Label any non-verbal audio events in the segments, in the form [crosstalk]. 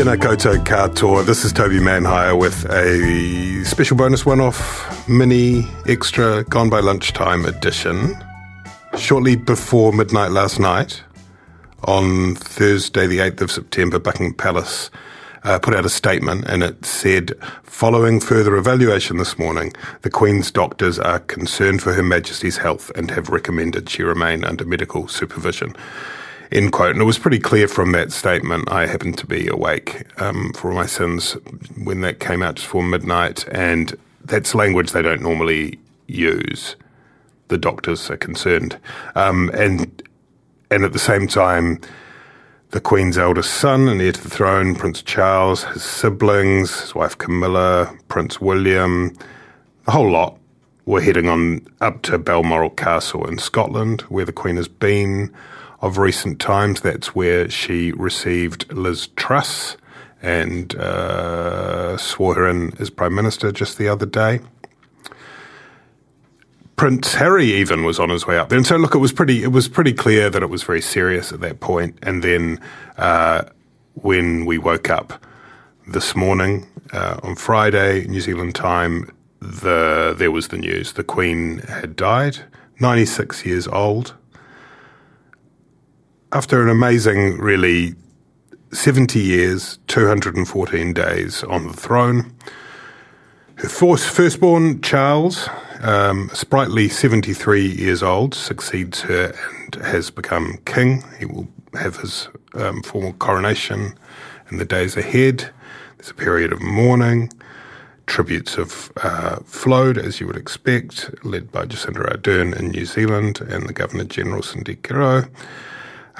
Tēnā koutou katoa. This is Toby Manhire with a special bonus one-off mini extra Gone by Lunchtime edition. Shortly before midnight last night, on Thursday the 8th of September, Buckingham Palace uh, put out a statement and it said, following further evaluation this morning, the Queen's doctors are concerned for Her Majesty's health and have recommended she remain under medical supervision end quote. And it was pretty clear from that statement. I happened to be awake um, for all my sins when that came out just before midnight, and that's language they don't normally use. The doctors are concerned, um, and and at the same time, the Queen's eldest son and heir to the throne, Prince Charles, his siblings, his wife Camilla, Prince William, the whole lot were heading on up to Balmoral Castle in Scotland, where the Queen has been of recent times. That's where she received Liz Truss and uh, swore her in as Prime Minister just the other day. Prince Harry even was on his way up there, and so look, it was pretty. It was pretty clear that it was very serious at that point. And then uh, when we woke up this morning uh, on Friday, New Zealand time, the there was the news: the Queen had died, ninety six years old after an amazing, really, 70 years, 214 days on the throne, her first, firstborn, Charles, um, sprightly 73 years old, succeeds her and has become king. He will have his um, formal coronation in the days ahead. There's a period of mourning. Tributes have uh, flowed, as you would expect, led by Jacinda Ardern in New Zealand and the Governor General Cindy Kiro.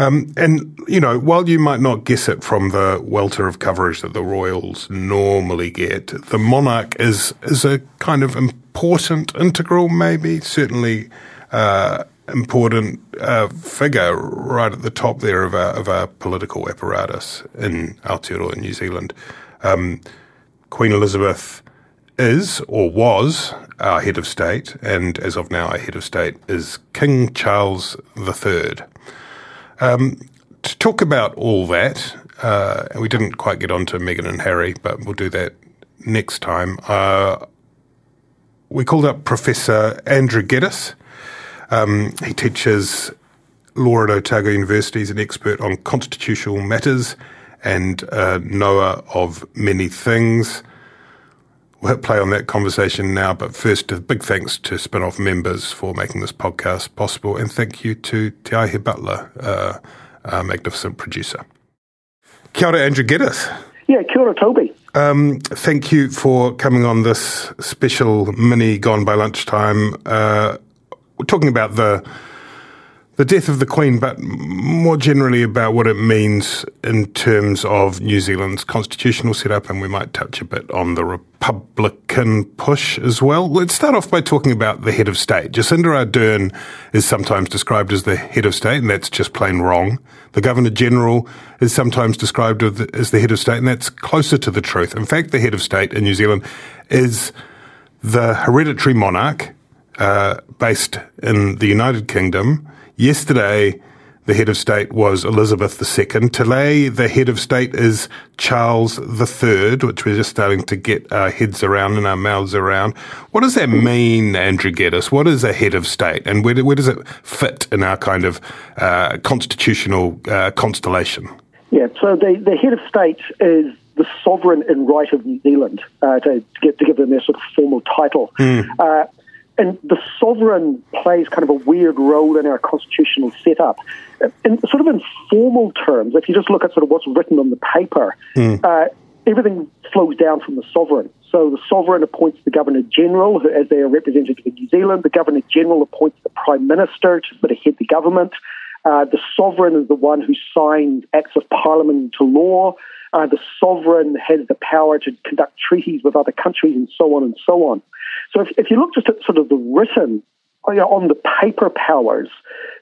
Um, and, you know, while you might not guess it from the welter of coverage that the Royals normally get, the monarch is, is a kind of important, integral, maybe, certainly uh, important uh, figure right at the top there of our, of our political apparatus in Aotearoa New Zealand. Um, Queen Elizabeth is or was our head of state, and as of now, our head of state is King Charles III. Um, to talk about all that, uh, we didn't quite get on to Meghan and Harry, but we'll do that next time. Uh, we called up Professor Andrew Geddis. Um, he teaches law at Otago University. He's an expert on constitutional matters and a knower of many things. We'll play on that conversation now, but first, a big thanks to Spin Off members for making this podcast possible, and thank you to Te Aihe Butler, uh, a magnificent producer. Kia ora, Andrew Geddis. Yeah, kia ora, Toby. Um, thank you for coming on this special mini Gone by Lunchtime. Uh, we're talking about the the death of the Queen, but more generally about what it means in terms of New Zealand's constitutional setup, and we might touch a bit on the Republican push as well. Let's start off by talking about the head of state. Jacinda Ardern is sometimes described as the head of state, and that's just plain wrong. The Governor General is sometimes described as the head of state, and that's closer to the truth. In fact, the head of state in New Zealand is the hereditary monarch uh, based in the United Kingdom Yesterday, the head of state was Elizabeth II. Today, the head of state is Charles III, which we're just starting to get our heads around and our mouths around. What does that mean, Andrew Geddis? What is a head of state, and where, where does it fit in our kind of uh, constitutional uh, constellation? Yeah, so the, the head of state is the sovereign in right of New Zealand, uh, to, to, get, to give them their sort of formal title. Mm. Uh, and the sovereign plays kind of a weird role in our constitutional setup. In sort of informal terms, if you just look at sort of what's written on the paper, mm. uh, everything flows down from the sovereign. So the sovereign appoints the Governor General as their representative in New Zealand. The Governor General appoints the Prime Minister to sort of head the government. Uh, the sovereign is the one who signs acts of parliament into law. Uh, the sovereign has the power to conduct treaties with other countries and so on and so on. So if, if you look just at sort of the written, you know, on the paper powers,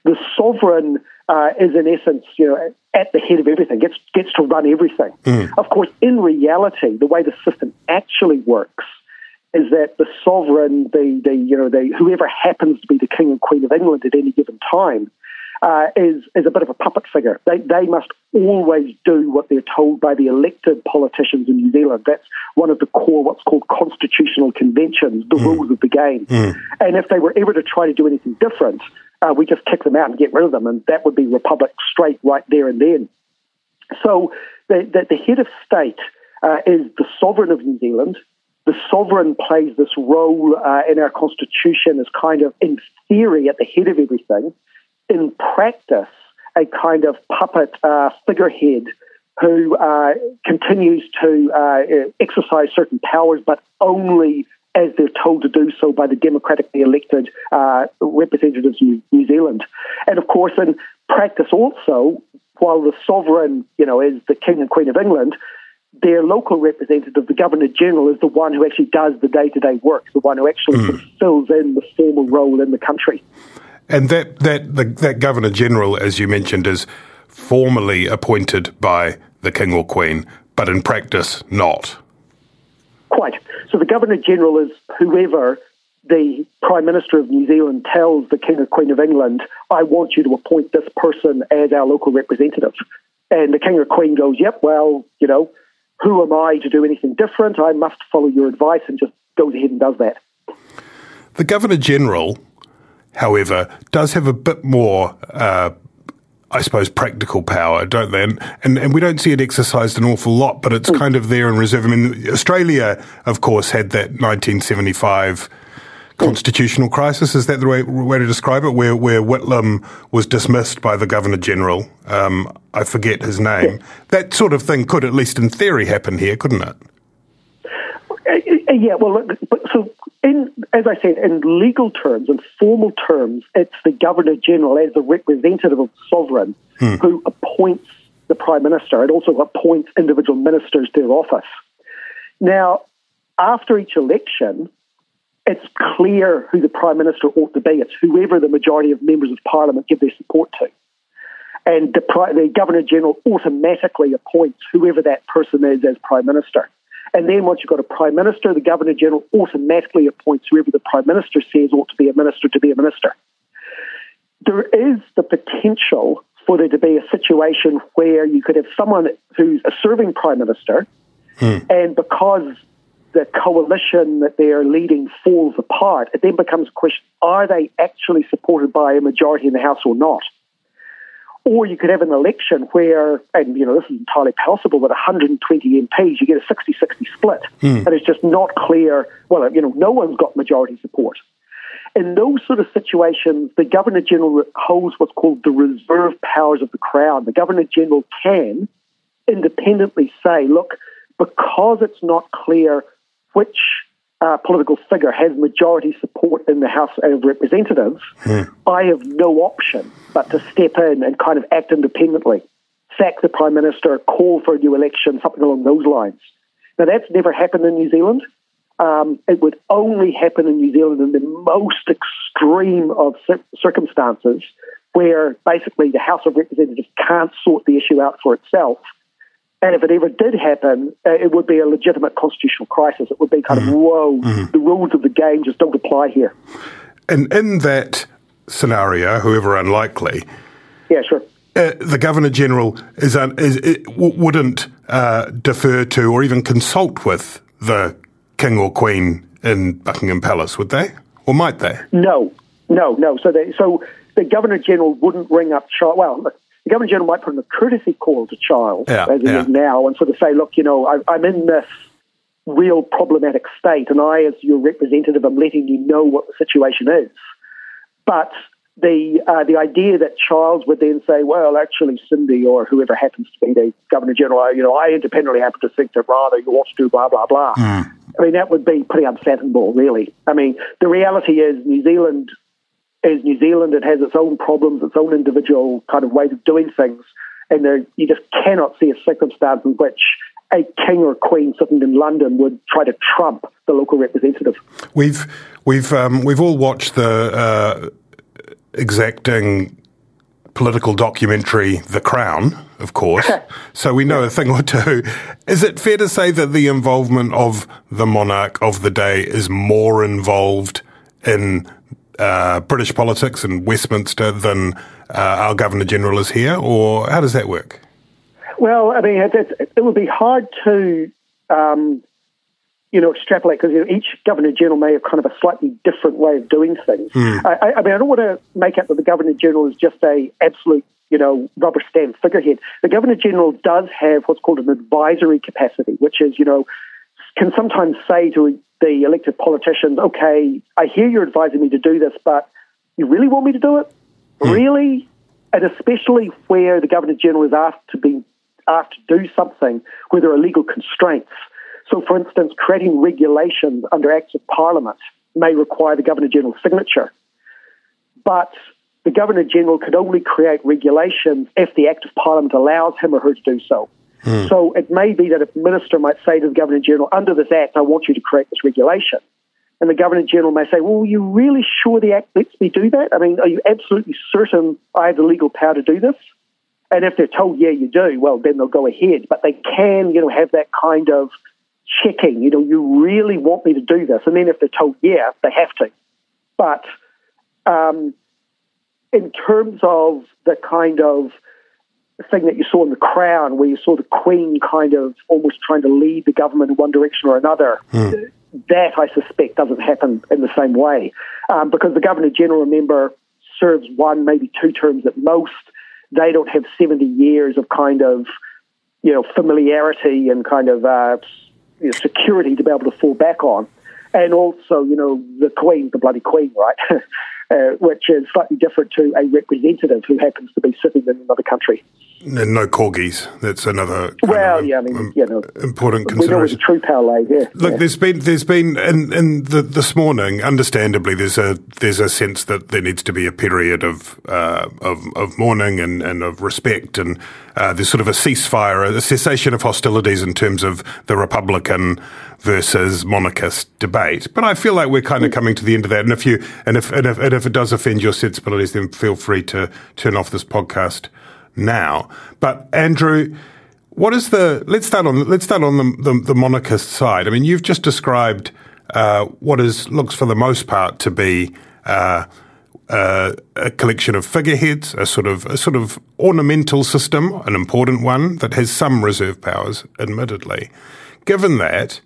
the sovereign uh, is in essence, you know, at the head of everything, gets gets to run everything. Mm. Of course, in reality, the way the system actually works is that the sovereign, the, the you know, the, whoever happens to be the king and queen of England at any given time, uh, is, is a bit of a puppet figure. They, they must always do what they're told by the elected politicians in New Zealand. That's one of the core, what's called constitutional conventions, the mm. rules of the game. Mm. And if they were ever to try to do anything different, uh, we just kick them out and get rid of them, and that would be Republic straight right there and then. So the, the, the head of state uh, is the sovereign of New Zealand. The sovereign plays this role uh, in our constitution as kind of, in theory, at the head of everything in practice, a kind of puppet uh, figurehead who uh, continues to uh, exercise certain powers, but only as they're told to do so by the democratically elected uh, representatives of New Zealand. And of course, in practice also, while the sovereign, you know, is the King and Queen of England, their local representative, the Governor General, is the one who actually does the day to day work, the one who actually mm. fills in the formal role in the country. And that that the, that Governor General, as you mentioned, is formally appointed by the King or Queen, but in practice not. Quite. So the Governor General is whoever the Prime Minister of New Zealand tells the King or Queen of England, I want you to appoint this person as our local representative. And the King or Queen goes, Yep, well, you know, who am I to do anything different? I must follow your advice and just goes ahead and does that. The Governor General however, does have a bit more. Uh, I suppose practical power, don't they? And, and, and we don't see it exercised an awful lot, but it's mm. kind of there in reserve. I mean, Australia, of course, had that 1975 constitutional crisis. Is that the way, way to describe it? Where where Whitlam was dismissed by the Governor General. Um, I forget his name. Yeah. That sort of thing could, at least in theory, happen here, couldn't it? Uh, yeah. Well, but so in, as I said, in legal terms and formal terms, it's the Governor General as the representative of the sovereign hmm. who appoints the Prime Minister and also appoints individual ministers to their office. Now, after each election, it's clear who the Prime Minister ought to be. It's whoever the majority of members of Parliament give their support to. And the, the Governor General automatically appoints whoever that person is as Prime Minister. And then once you've got a Prime Minister, the Governor General automatically appoints whoever the Prime Minister says ought to be a minister to be a minister. There is the potential for there to be a situation where you could have someone who's a serving Prime Minister, hmm. and because the coalition that they're leading falls apart, it then becomes a question are they actually supported by a majority in the House or not? Or you could have an election where, and you know, this is entirely possible, with 120 MPs, you get a 60 60 split. Mm. And it's just not clear. Well, you know, no one's got majority support. In those sort of situations, the Governor General holds what's called the reserve powers of the Crown. The Governor General can independently say, look, because it's not clear which uh, political figure has majority support in the House of Representatives, hmm. I have no option but to step in and kind of act independently, sack the Prime Minister, call for a new election, something along those lines. Now, that's never happened in New Zealand. Um, it would only happen in New Zealand in the most extreme of circumstances where basically the House of Representatives can't sort the issue out for itself and if it ever did happen, uh, it would be a legitimate constitutional crisis. It would be kind mm-hmm. of, whoa, mm-hmm. the rules of the game just don't apply here. And in that scenario, however unlikely, yeah, sure. uh, the Governor General is, is, is wouldn't uh, defer to or even consult with the King or Queen in Buckingham Palace, would they? Or might they? No, no, no. So, they, so the Governor General wouldn't ring up Charles. Well, the Governor General might put in a courtesy call to Charles, yeah, as he yeah. is now, and sort of say, look, you know, I, I'm in this real problematic state, and I, as your representative, am letting you know what the situation is. But the uh, the idea that Charles would then say, well, actually, Cindy or whoever happens to be the Governor General, you know, I independently happen to think that rather you ought to do blah blah blah. Mm. I mean, that would be pretty unfathomable, really. I mean, the reality is New Zealand is New Zealand. It has its own problems, its own individual kind of ways of doing things, and there, you just cannot see a circumstance in which a king or a queen sitting in London would try to trump the local representative. We've we've um, we've all watched the uh, exacting political documentary The Crown, of course. [laughs] so we know a thing or two. Is it fair to say that the involvement of the monarch of the day is more involved in uh, British politics in Westminster than uh, our Governor General is here, or how does that work? Well, I mean, it, it would be hard to, um, you know, extrapolate because you know, each Governor General may have kind of a slightly different way of doing things. Mm. I, I, mean, I don't want to make out that the Governor General is just a absolute, you know, rubber stamp figurehead. The Governor General does have what's called an advisory capacity, which is, you know, can sometimes say to the elected politicians, okay, I hear you're advising me to do this, but you really want me to do it? Mm. Really? And especially where the Governor General is asked to be asked to do something where there are legal constraints. So, for instance, creating regulations under Acts of Parliament may require the Governor General's signature. But the Governor General could only create regulations if the Act of Parliament allows him or her to do so. Hmm. So it may be that a minister might say to the Governor General, under this Act, I want you to create this regulation. And the Governor General may say, Well, are you really sure the Act lets me do that? I mean, are you absolutely certain I have the legal power to do this? And if they're told, yeah, you do, well, then they'll go ahead. But they can, you know, have that kind of checking, you know, you really want me to do this. And then if they're told, yeah, they have to. But um, in terms of the kind of thing that you saw in The Crown, where you saw the Queen kind of almost trying to lead the government in one direction or another, hmm. that I suspect doesn't happen in the same way. Um, because the Governor General, remember, serves one, maybe two terms at most they don't have 70 years of kind of, you know, familiarity and kind of uh, you know, security to be able to fall back on. And also, you know, the Queen, the bloody Queen, right? [laughs] uh, which is slightly different to a representative who happens to be sitting in another country. And no corgis. That's another. Well, yeah, I mean, um, you know, important consideration. We know true power lay. Yeah. Look, yeah. there's been there's been in, in the, this morning, understandably, there's a there's a sense that there needs to be a period of uh, of, of mourning and, and of respect, and uh, there's sort of a ceasefire, a cessation of hostilities in terms of the Republican versus monarchist debate. But I feel like we're kind of coming to the end of that. And if you and if and if, and if it does offend your sensibilities, then feel free to turn off this podcast now. But Andrew, what is the? Let's start on let's start on the the, the monarchist side. I mean, you've just described uh, what is looks for the most part to be. Uh, uh, a collection of figureheads, a sort of a sort of ornamental system, an important one that has some reserve powers, admittedly. Given that,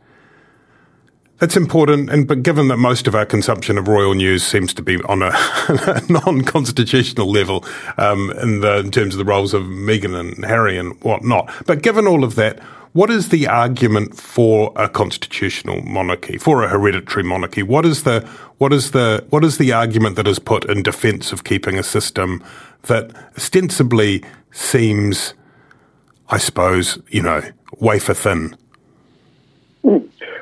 that's important, and but given that most of our consumption of royal news seems to be on a, a [laughs] non-constitutional level um, in, the, in terms of the roles of Meghan and Harry and whatnot, but given all of that, what is the argument for a constitutional monarchy, for a hereditary monarchy? What is the what is the what is the argument that is put in defence of keeping a system that ostensibly seems, I suppose, you know, wafer thin?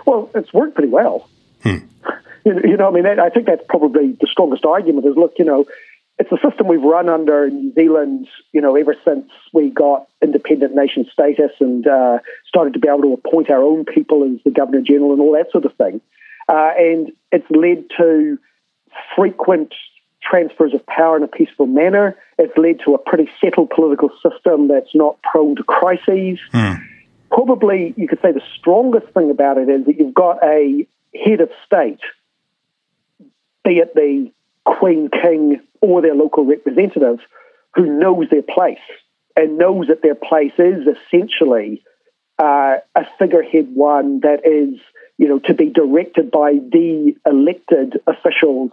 Well, it's worked pretty well. Hmm. [laughs] You, you, know, I mean, I think that's probably the strongest argument is look, you know, it's a system we've run under in New Zealand, you know, ever since we got independent nation status and uh, started to be able to appoint our own people as the Governor General and all that sort of thing. Uh, and it's led to frequent transfers of power in a peaceful manner. It's led to a pretty settled political system that's not prone to crises. Hmm probably you could say the strongest thing about it is that you've got a head of state, be it the Queen, King, or their local representative, who knows their place and knows that their place is essentially uh, a figurehead one that is, you know, to be directed by the elected officials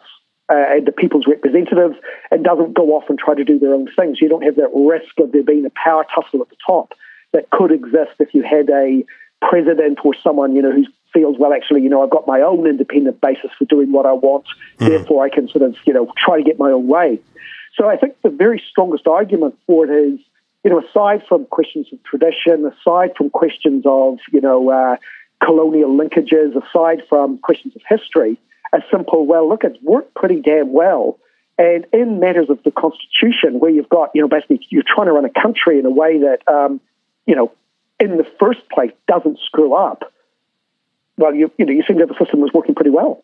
uh, and the people's representatives and doesn't go off and try to do their own things. You don't have that risk of there being a power tussle at the top that could exist if you had a president or someone, you know, who feels, well, actually, you know, I've got my own independent basis for doing what I want, mm. therefore I can sort of, you know, try to get my own way. So I think the very strongest argument for it is, you know, aside from questions of tradition, aside from questions of, you know, uh, colonial linkages, aside from questions of history, a simple, well, look, it's worked pretty damn well. And in matters of the Constitution, where you've got, you know, basically you're trying to run a country in a way that, um, you know, in the first place doesn't screw up, well, you, you know, you seem to have a system that's working pretty well.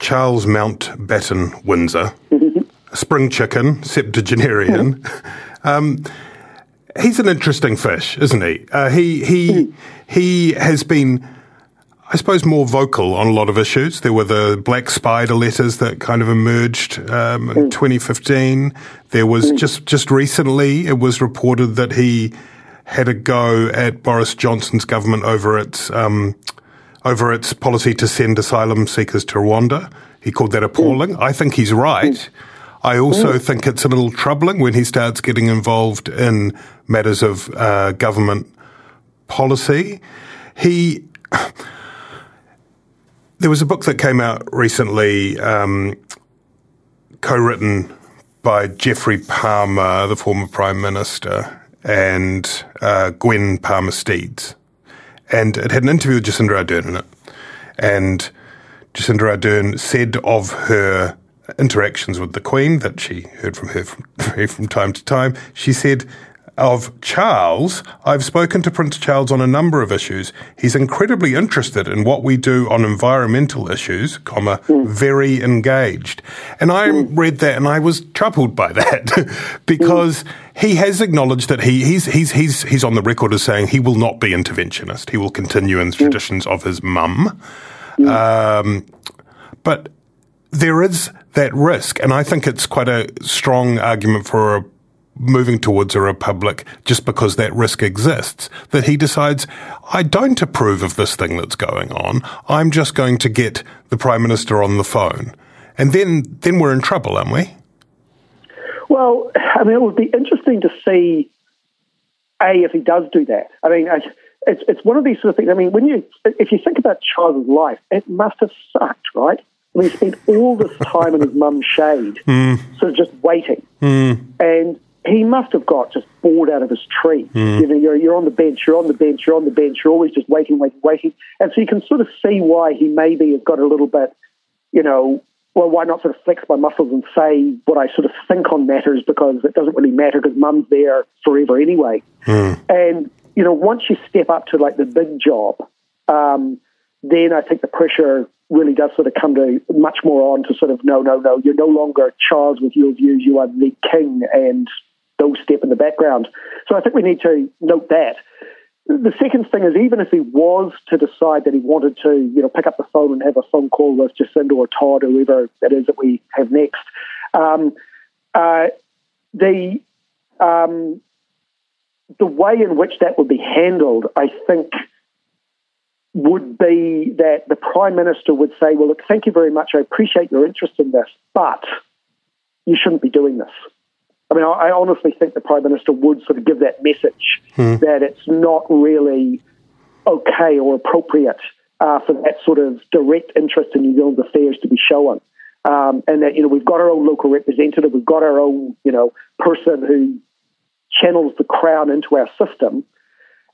Charles Mountbatten Windsor, [laughs] spring chicken, septuagenarian. [laughs] um, he's an interesting fish, isn't he? Uh, he he [laughs] he has been. I suppose more vocal on a lot of issues. There were the Black Spider letters that kind of emerged um, in 2015. There was just just recently it was reported that he had a go at Boris Johnson's government over its um, over its policy to send asylum seekers to Rwanda. He called that appalling. I think he's right. I also think it's a little troubling when he starts getting involved in matters of uh, government policy. He. [sighs] There was a book that came out recently, um, co written by Geoffrey Palmer, the former Prime Minister, and uh, Gwen Palmer Steeds and it had an interview with Jacinda Ardern in it. And Jacinda Ardern said of her interactions with the Queen that she heard from her from, [laughs] from time to time, she said, of Charles, I've spoken to Prince Charles on a number of issues. He's incredibly interested in what we do on environmental issues, comma, mm. very engaged. And I mm. read that and I was troubled by that [laughs] because mm. he has acknowledged that he, he's, he's, he's, he's on the record as saying he will not be interventionist. He will continue in the traditions of his mum. Um, but there is that risk, and I think it's quite a strong argument for a moving towards a republic just because that risk exists, that he decides, I don't approve of this thing that's going on. I'm just going to get the Prime Minister on the phone. And then, then we're in trouble, aren't we? Well, I mean, it would be interesting to see, A, if he does do that. I mean, it's, it's one of these sort of things. I mean, when you, if you think about Charles' life, it must have sucked, right? I mean, he spent all this time in his mum's shade, [laughs] mm. sort of just waiting. Mm. And he must have got just bored out of his tree. Mm. You know, you're, you're on the bench, you're on the bench, you're on the bench, you're always just waiting, waiting, waiting. And so you can sort of see why he maybe has got a little bit, you know, well, why not sort of flex my muscles and say what I sort of think on matters because it doesn't really matter because mum's there forever anyway. Mm. And, you know, once you step up to like the big job, um, then I think the pressure really does sort of come to much more on to sort of no, no, no, you're no longer Charles with your views, you are the king, and those step in the background. So I think we need to note that. The second thing is, even if he was to decide that he wanted to, you know, pick up the phone and have a phone call with Jacinda or Todd, or whoever it is that we have next, um, uh, the um, the way in which that would be handled, I think, would be that the Prime Minister would say, Well, look, thank you very much. I appreciate your interest in this, but you shouldn't be doing this. I mean, I, honestly think the Prime Minister would sort of give that message hmm. that it's not really okay or appropriate uh, for that sort of direct interest in New Zealand's affairs to be shown. Um, and that, you know, we've got our own local representative, we've got our own, you know, person who channels the crown into our system.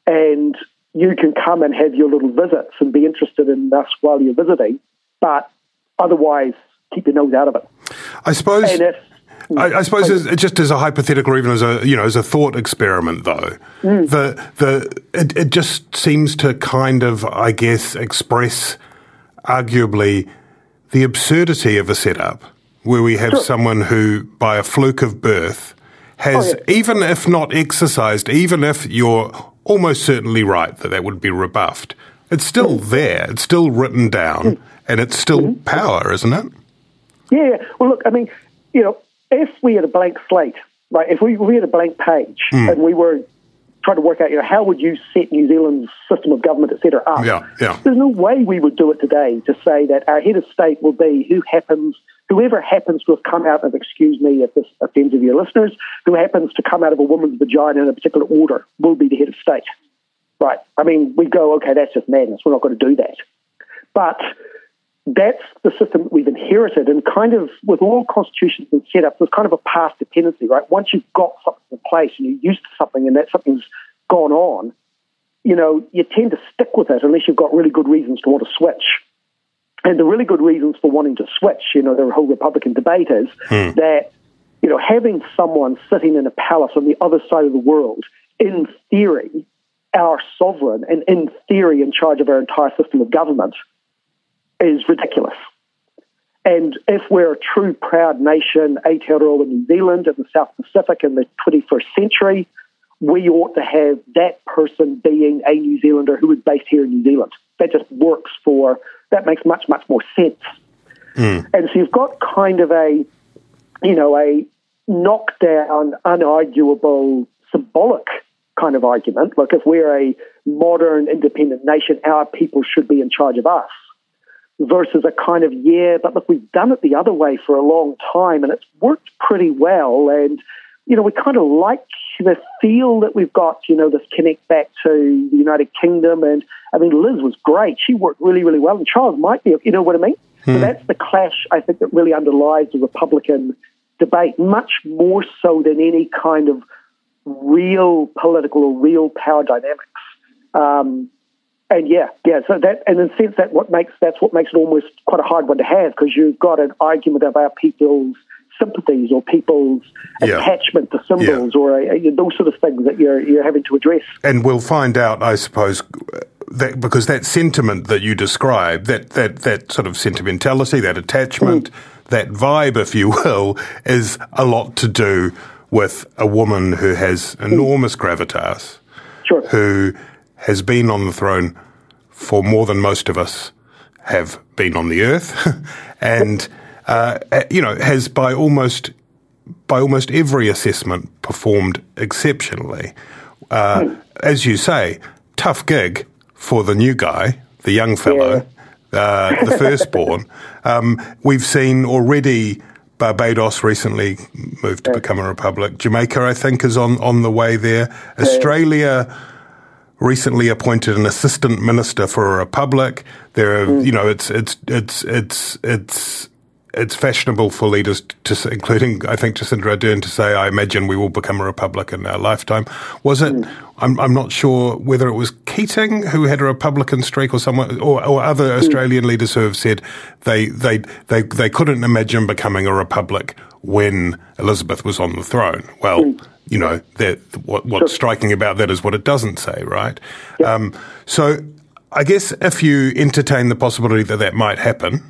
And you can come and have your little visits and be interested in us while you're visiting, but otherwise keep your nose out of it. I suppose. If, I, I, suppose as, just as a hypothetical, or even as a you know as a thought experiment, though, mm. the the it, it just seems to kind of I guess express arguably the absurdity of a setup where we have sure. someone who, by a fluke of birth, has oh, even if not exercised, even if you're almost certainly right that that would be rebuffed. It's still mm. there. It's still written down, mm. and it's still mm-hmm. power, isn't it? Yeah. Well, look. I mean, you know, if we had a blank slate, right? If we, if we had a blank page, mm. and we were trying to work out, you know, how would you set New Zealand's system of government, et cetera, up? Yeah, yeah. There's no way we would do it today to say that our head of state will be who happens whoever happens to have come out of, excuse me if this offends of your listeners, who happens to come out of a woman's vagina in a particular order will be the head of state. Right. I mean, we go, okay, that's just madness. We're not going to do that. But that's the system that we've inherited. And kind of with all constitutions and setups, there's kind of a past dependency, right? Once you've got something in place and you're used to something and that something's gone on, you know, you tend to stick with it unless you've got really good reasons to want to switch. And the really good reasons for wanting to switch, you know, the whole Republican debate is hmm. that, you know, having someone sitting in a palace on the other side of the world, in theory, our sovereign and in theory in charge of our entire system of government is ridiculous. And if we're a true proud nation, Aotearoa New Zealand in the South Pacific in the 21st century, we ought to have that person being a New Zealander who is based here in New Zealand. That just works for that makes much, much more sense. Mm. And so you've got kind of a, you know, a knockdown, unarguable, symbolic kind of argument. Like if we're a modern, independent nation, our people should be in charge of us. Versus a kind of, yeah, but look, we've done it the other way for a long time and it's worked pretty well. And you know, we kind of like the feel that we've got, you know, this connect back to the United Kingdom. And I mean, Liz was great. She worked really, really well. And Charles might be, you know what I mean? Hmm. So that's the clash, I think, that really underlies the Republican debate, much more so than any kind of real political or real power dynamics. Um, and yeah, yeah. So that, and in a sense, that what makes that's what makes it almost quite a hard one to have because you've got an argument about people's sympathies or people's yeah. attachment to symbols yeah. or uh, those sort of things that you're you're having to address. And we'll find out, I suppose. That, because that sentiment that you describe, that, that, that sort of sentimentality, that attachment, mm. that vibe, if you will, is a lot to do with a woman who has mm. enormous gravitas, sure. who has been on the throne for more than most of us have been on the earth, [laughs] and uh, you know, has by almost by almost every assessment performed exceptionally. Uh, mm. As you say, tough gig for the new guy, the young fellow, yeah. uh, the firstborn. [laughs] Um, we've seen already. Barbados recently moved to yeah. become a republic. Jamaica, I think, is on, on the way there. Yeah. Australia recently appointed an assistant minister for a republic. There are, mm. you know, it's it's it's it's it's it's fashionable for leaders, to, including I think Jacinda Ardern, to say, "I imagine we will become a republic in our lifetime." Was it? Mm. I'm, I'm not sure whether it was Keating who had a Republican streak, or someone, or, or other mm. Australian leaders who have said they they they they couldn't imagine becoming a republic when Elizabeth was on the throne. Well. Mm you know, that what, what's sure. striking about that is what it doesn't say, right? Yep. Um, so I guess if you entertain the possibility that that might happen,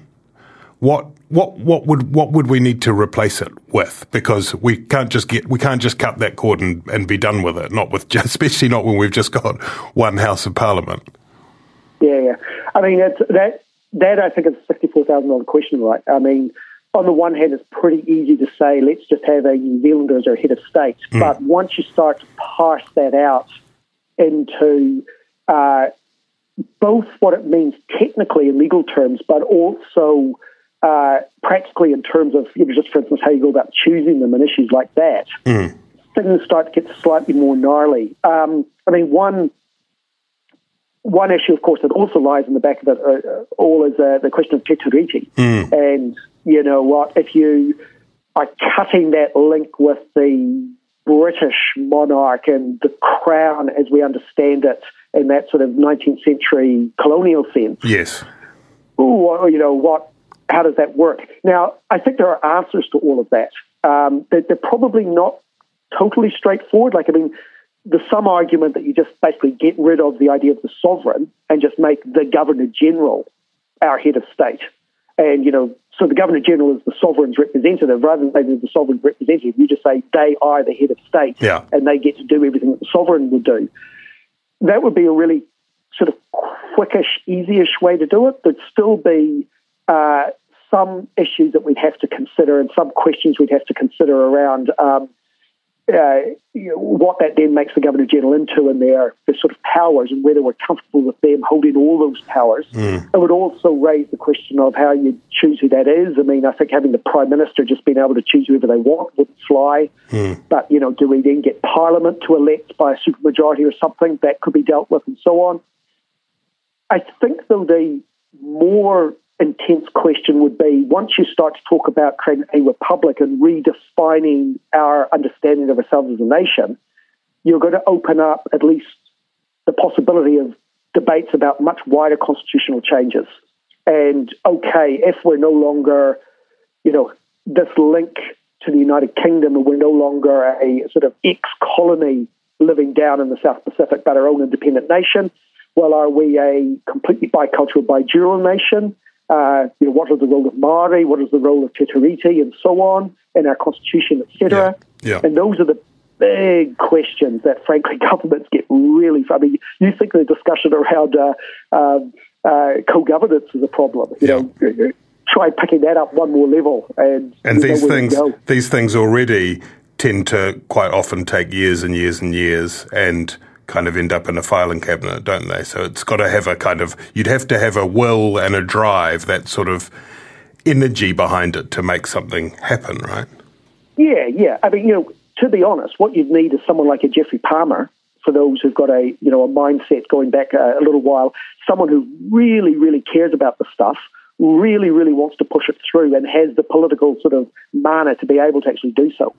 what what what would what would we need to replace it with? Because we can't just get we can't just cut that cord and, and be done with it. Not with just, [laughs] especially not when we've just got one House of Parliament. Yeah, yeah. I mean that that I think is a sixty four thousand dollar question, right? I mean, on the one hand, it's pretty easy to say let's just have a New Zealander as our head of state, mm. but once you start to parse that out into uh, both what it means technically in legal terms, but also uh, practically in terms of, you know, just for instance, how you go about choosing them and issues like that, mm. things start to get slightly more gnarly. Um, I mean, one one issue, of course, that also lies in the back of it uh, all is uh, the question of Te Tiriti. Mm. And, you know what, if you are cutting that link with the British monarch and the crown as we understand it in that sort of 19th century colonial sense. Yes. Ooh, you know, what, how does that work? Now, I think there are answers to all of that. Um, they're, they're probably not totally straightforward. Like, I mean, there's some argument that you just basically get rid of the idea of the sovereign and just make the governor general our head of state. And, you know, so the Governor General is the sovereign's representative. Rather than saying the sovereign's representative, you just say they are the head of state yeah. and they get to do everything that the sovereign would do. That would be a really sort of quickish, easyish way to do it. There'd still be uh, some issues that we'd have to consider and some questions we'd have to consider around um, uh, you know, what that then makes the Governor General into and their, their sort of powers and whether we're comfortable with them holding all those powers. Mm. It would also raise the question of how you choose who that is. I mean, I think having the Prime Minister just being able to choose whoever they want wouldn't fly. Mm. But, you know, do we then get Parliament to elect by a supermajority or something? That could be dealt with and so on. I think, though, the more intense question would be once you start to talk about creating a republic and redefining our understanding of ourselves as a nation, you're going to open up at least the possibility of debates about much wider constitutional changes. And okay, if we're no longer, you know, this link to the United Kingdom and we're no longer a sort of ex colony living down in the South Pacific but our own independent nation, well, are we a completely bicultural, bijural nation? Uh, you know, what is the role of Maori? What is the role of Te and so on in our constitution, etc. Yeah. yeah. And those are the big questions that, frankly, [laughs] governments get really. I mean, you think the discussion around uh, um, uh, co-governance is a problem. You yeah. know, try picking that up one more level, and and these things, these things already tend to quite often take years and years and years, and kind of end up in a filing cabinet, don't they? So it's got to have a kind of, you'd have to have a will and a drive, that sort of energy behind it to make something happen, right? Yeah, yeah. I mean, you know, to be honest, what you'd need is someone like a Geoffrey Palmer, for those who've got a, you know, a mindset going back a, a little while, someone who really, really cares about the stuff, really, really wants to push it through and has the political sort of mana to be able to actually do so.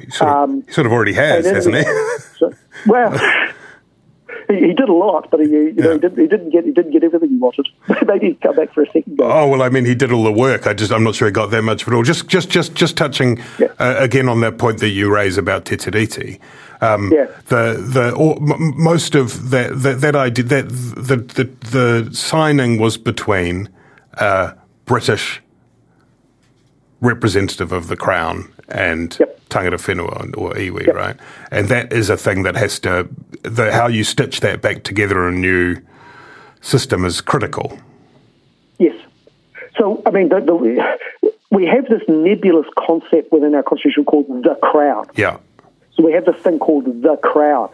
He sort, um, of, he sort of already has, hasn't he? so, well, [laughs] he, did a lot, but he, you know, he, didn't, he didn't get he didn't get everything he wanted. [laughs] Maybe he'd come back for a second. Go. Oh well, I mean, he did all the work. I just I'm not sure he got that much of it all. Just just just just touching yeah. uh, again on that point that you raise about Te Um, yeah. The the or, m- most of that that, that idea that the, the the signing was between uh, British representative of the Crown and yep. tangata whenua or iwi, yep. right? And that is a thing that has to, the, how you stitch that back together in a new system is critical. Yes. So, I mean, the, the, we have this nebulous concept within our constitution called the crown. Yeah. So we have this thing called the crown,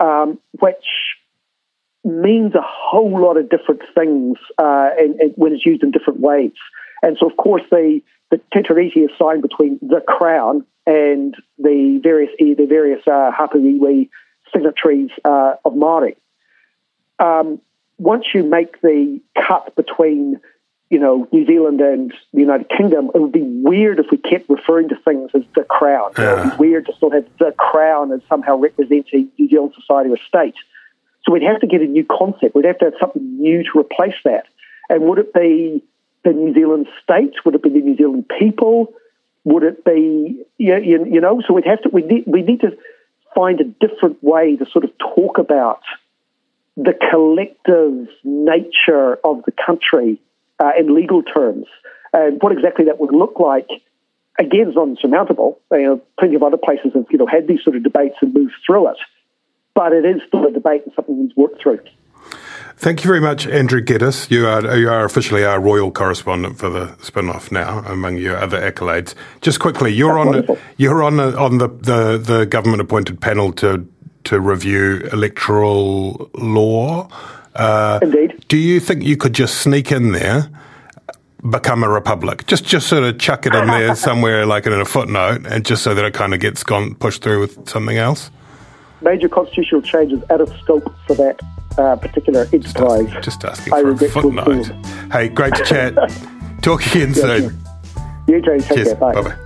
um, which means a whole lot of different things uh, and, and when it's used in different ways. And so, of course, the the Te is signed between the Crown and the various the various uh, hapu iwi signatories uh, of Māori. Um, once you make the cut between you know, New Zealand and the United Kingdom, it would be weird if we kept referring to things as the Crown. Uh. It would be weird to still have the Crown as somehow representing New Zealand society or state. So we'd have to get a new concept. We'd have to have something new to replace that. And would it be the New Zealand state? Would it be the New Zealand people? Would it be you, you know? So we'd have to we need we need to find a different way to sort of talk about the collective nature of the country uh, in legal terms and what exactly that would look like. Again, is not insurmountable. You know, plenty of other places have you know had these sort of debates and moved through it, but it is still a debate and something needs work through. Thank you very much, Andrew Geddis. You are you are officially our royal correspondent for the spin-off now, among your other accolades. Just quickly, you're That's on wonderful. you're on on the, the, the government appointed panel to to review electoral law. Uh, Indeed. do you think you could just sneak in there, become a republic? Just just sort of chuck it in there [laughs] somewhere, like in a footnote, and just so that it kind of gets gone pushed through with something else. Major constitutional changes out of scope for that uh, particular enterprise. Just, just asking for a footnote. Hey, great to chat. [laughs] Talk again yeah, soon. You too. Take Cheers. care. Bye. Bye-bye.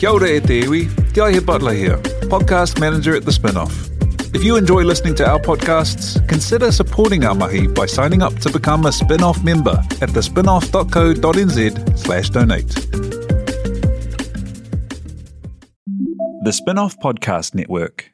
Kia ora e te iwi, Te Aihe Butler here, podcast manager at The Spinoff. If you enjoy listening to our podcasts, consider supporting our mahi by signing up to become a spin-off member at thespinoff.co.nz slash donate. The Spinoff Podcast Network.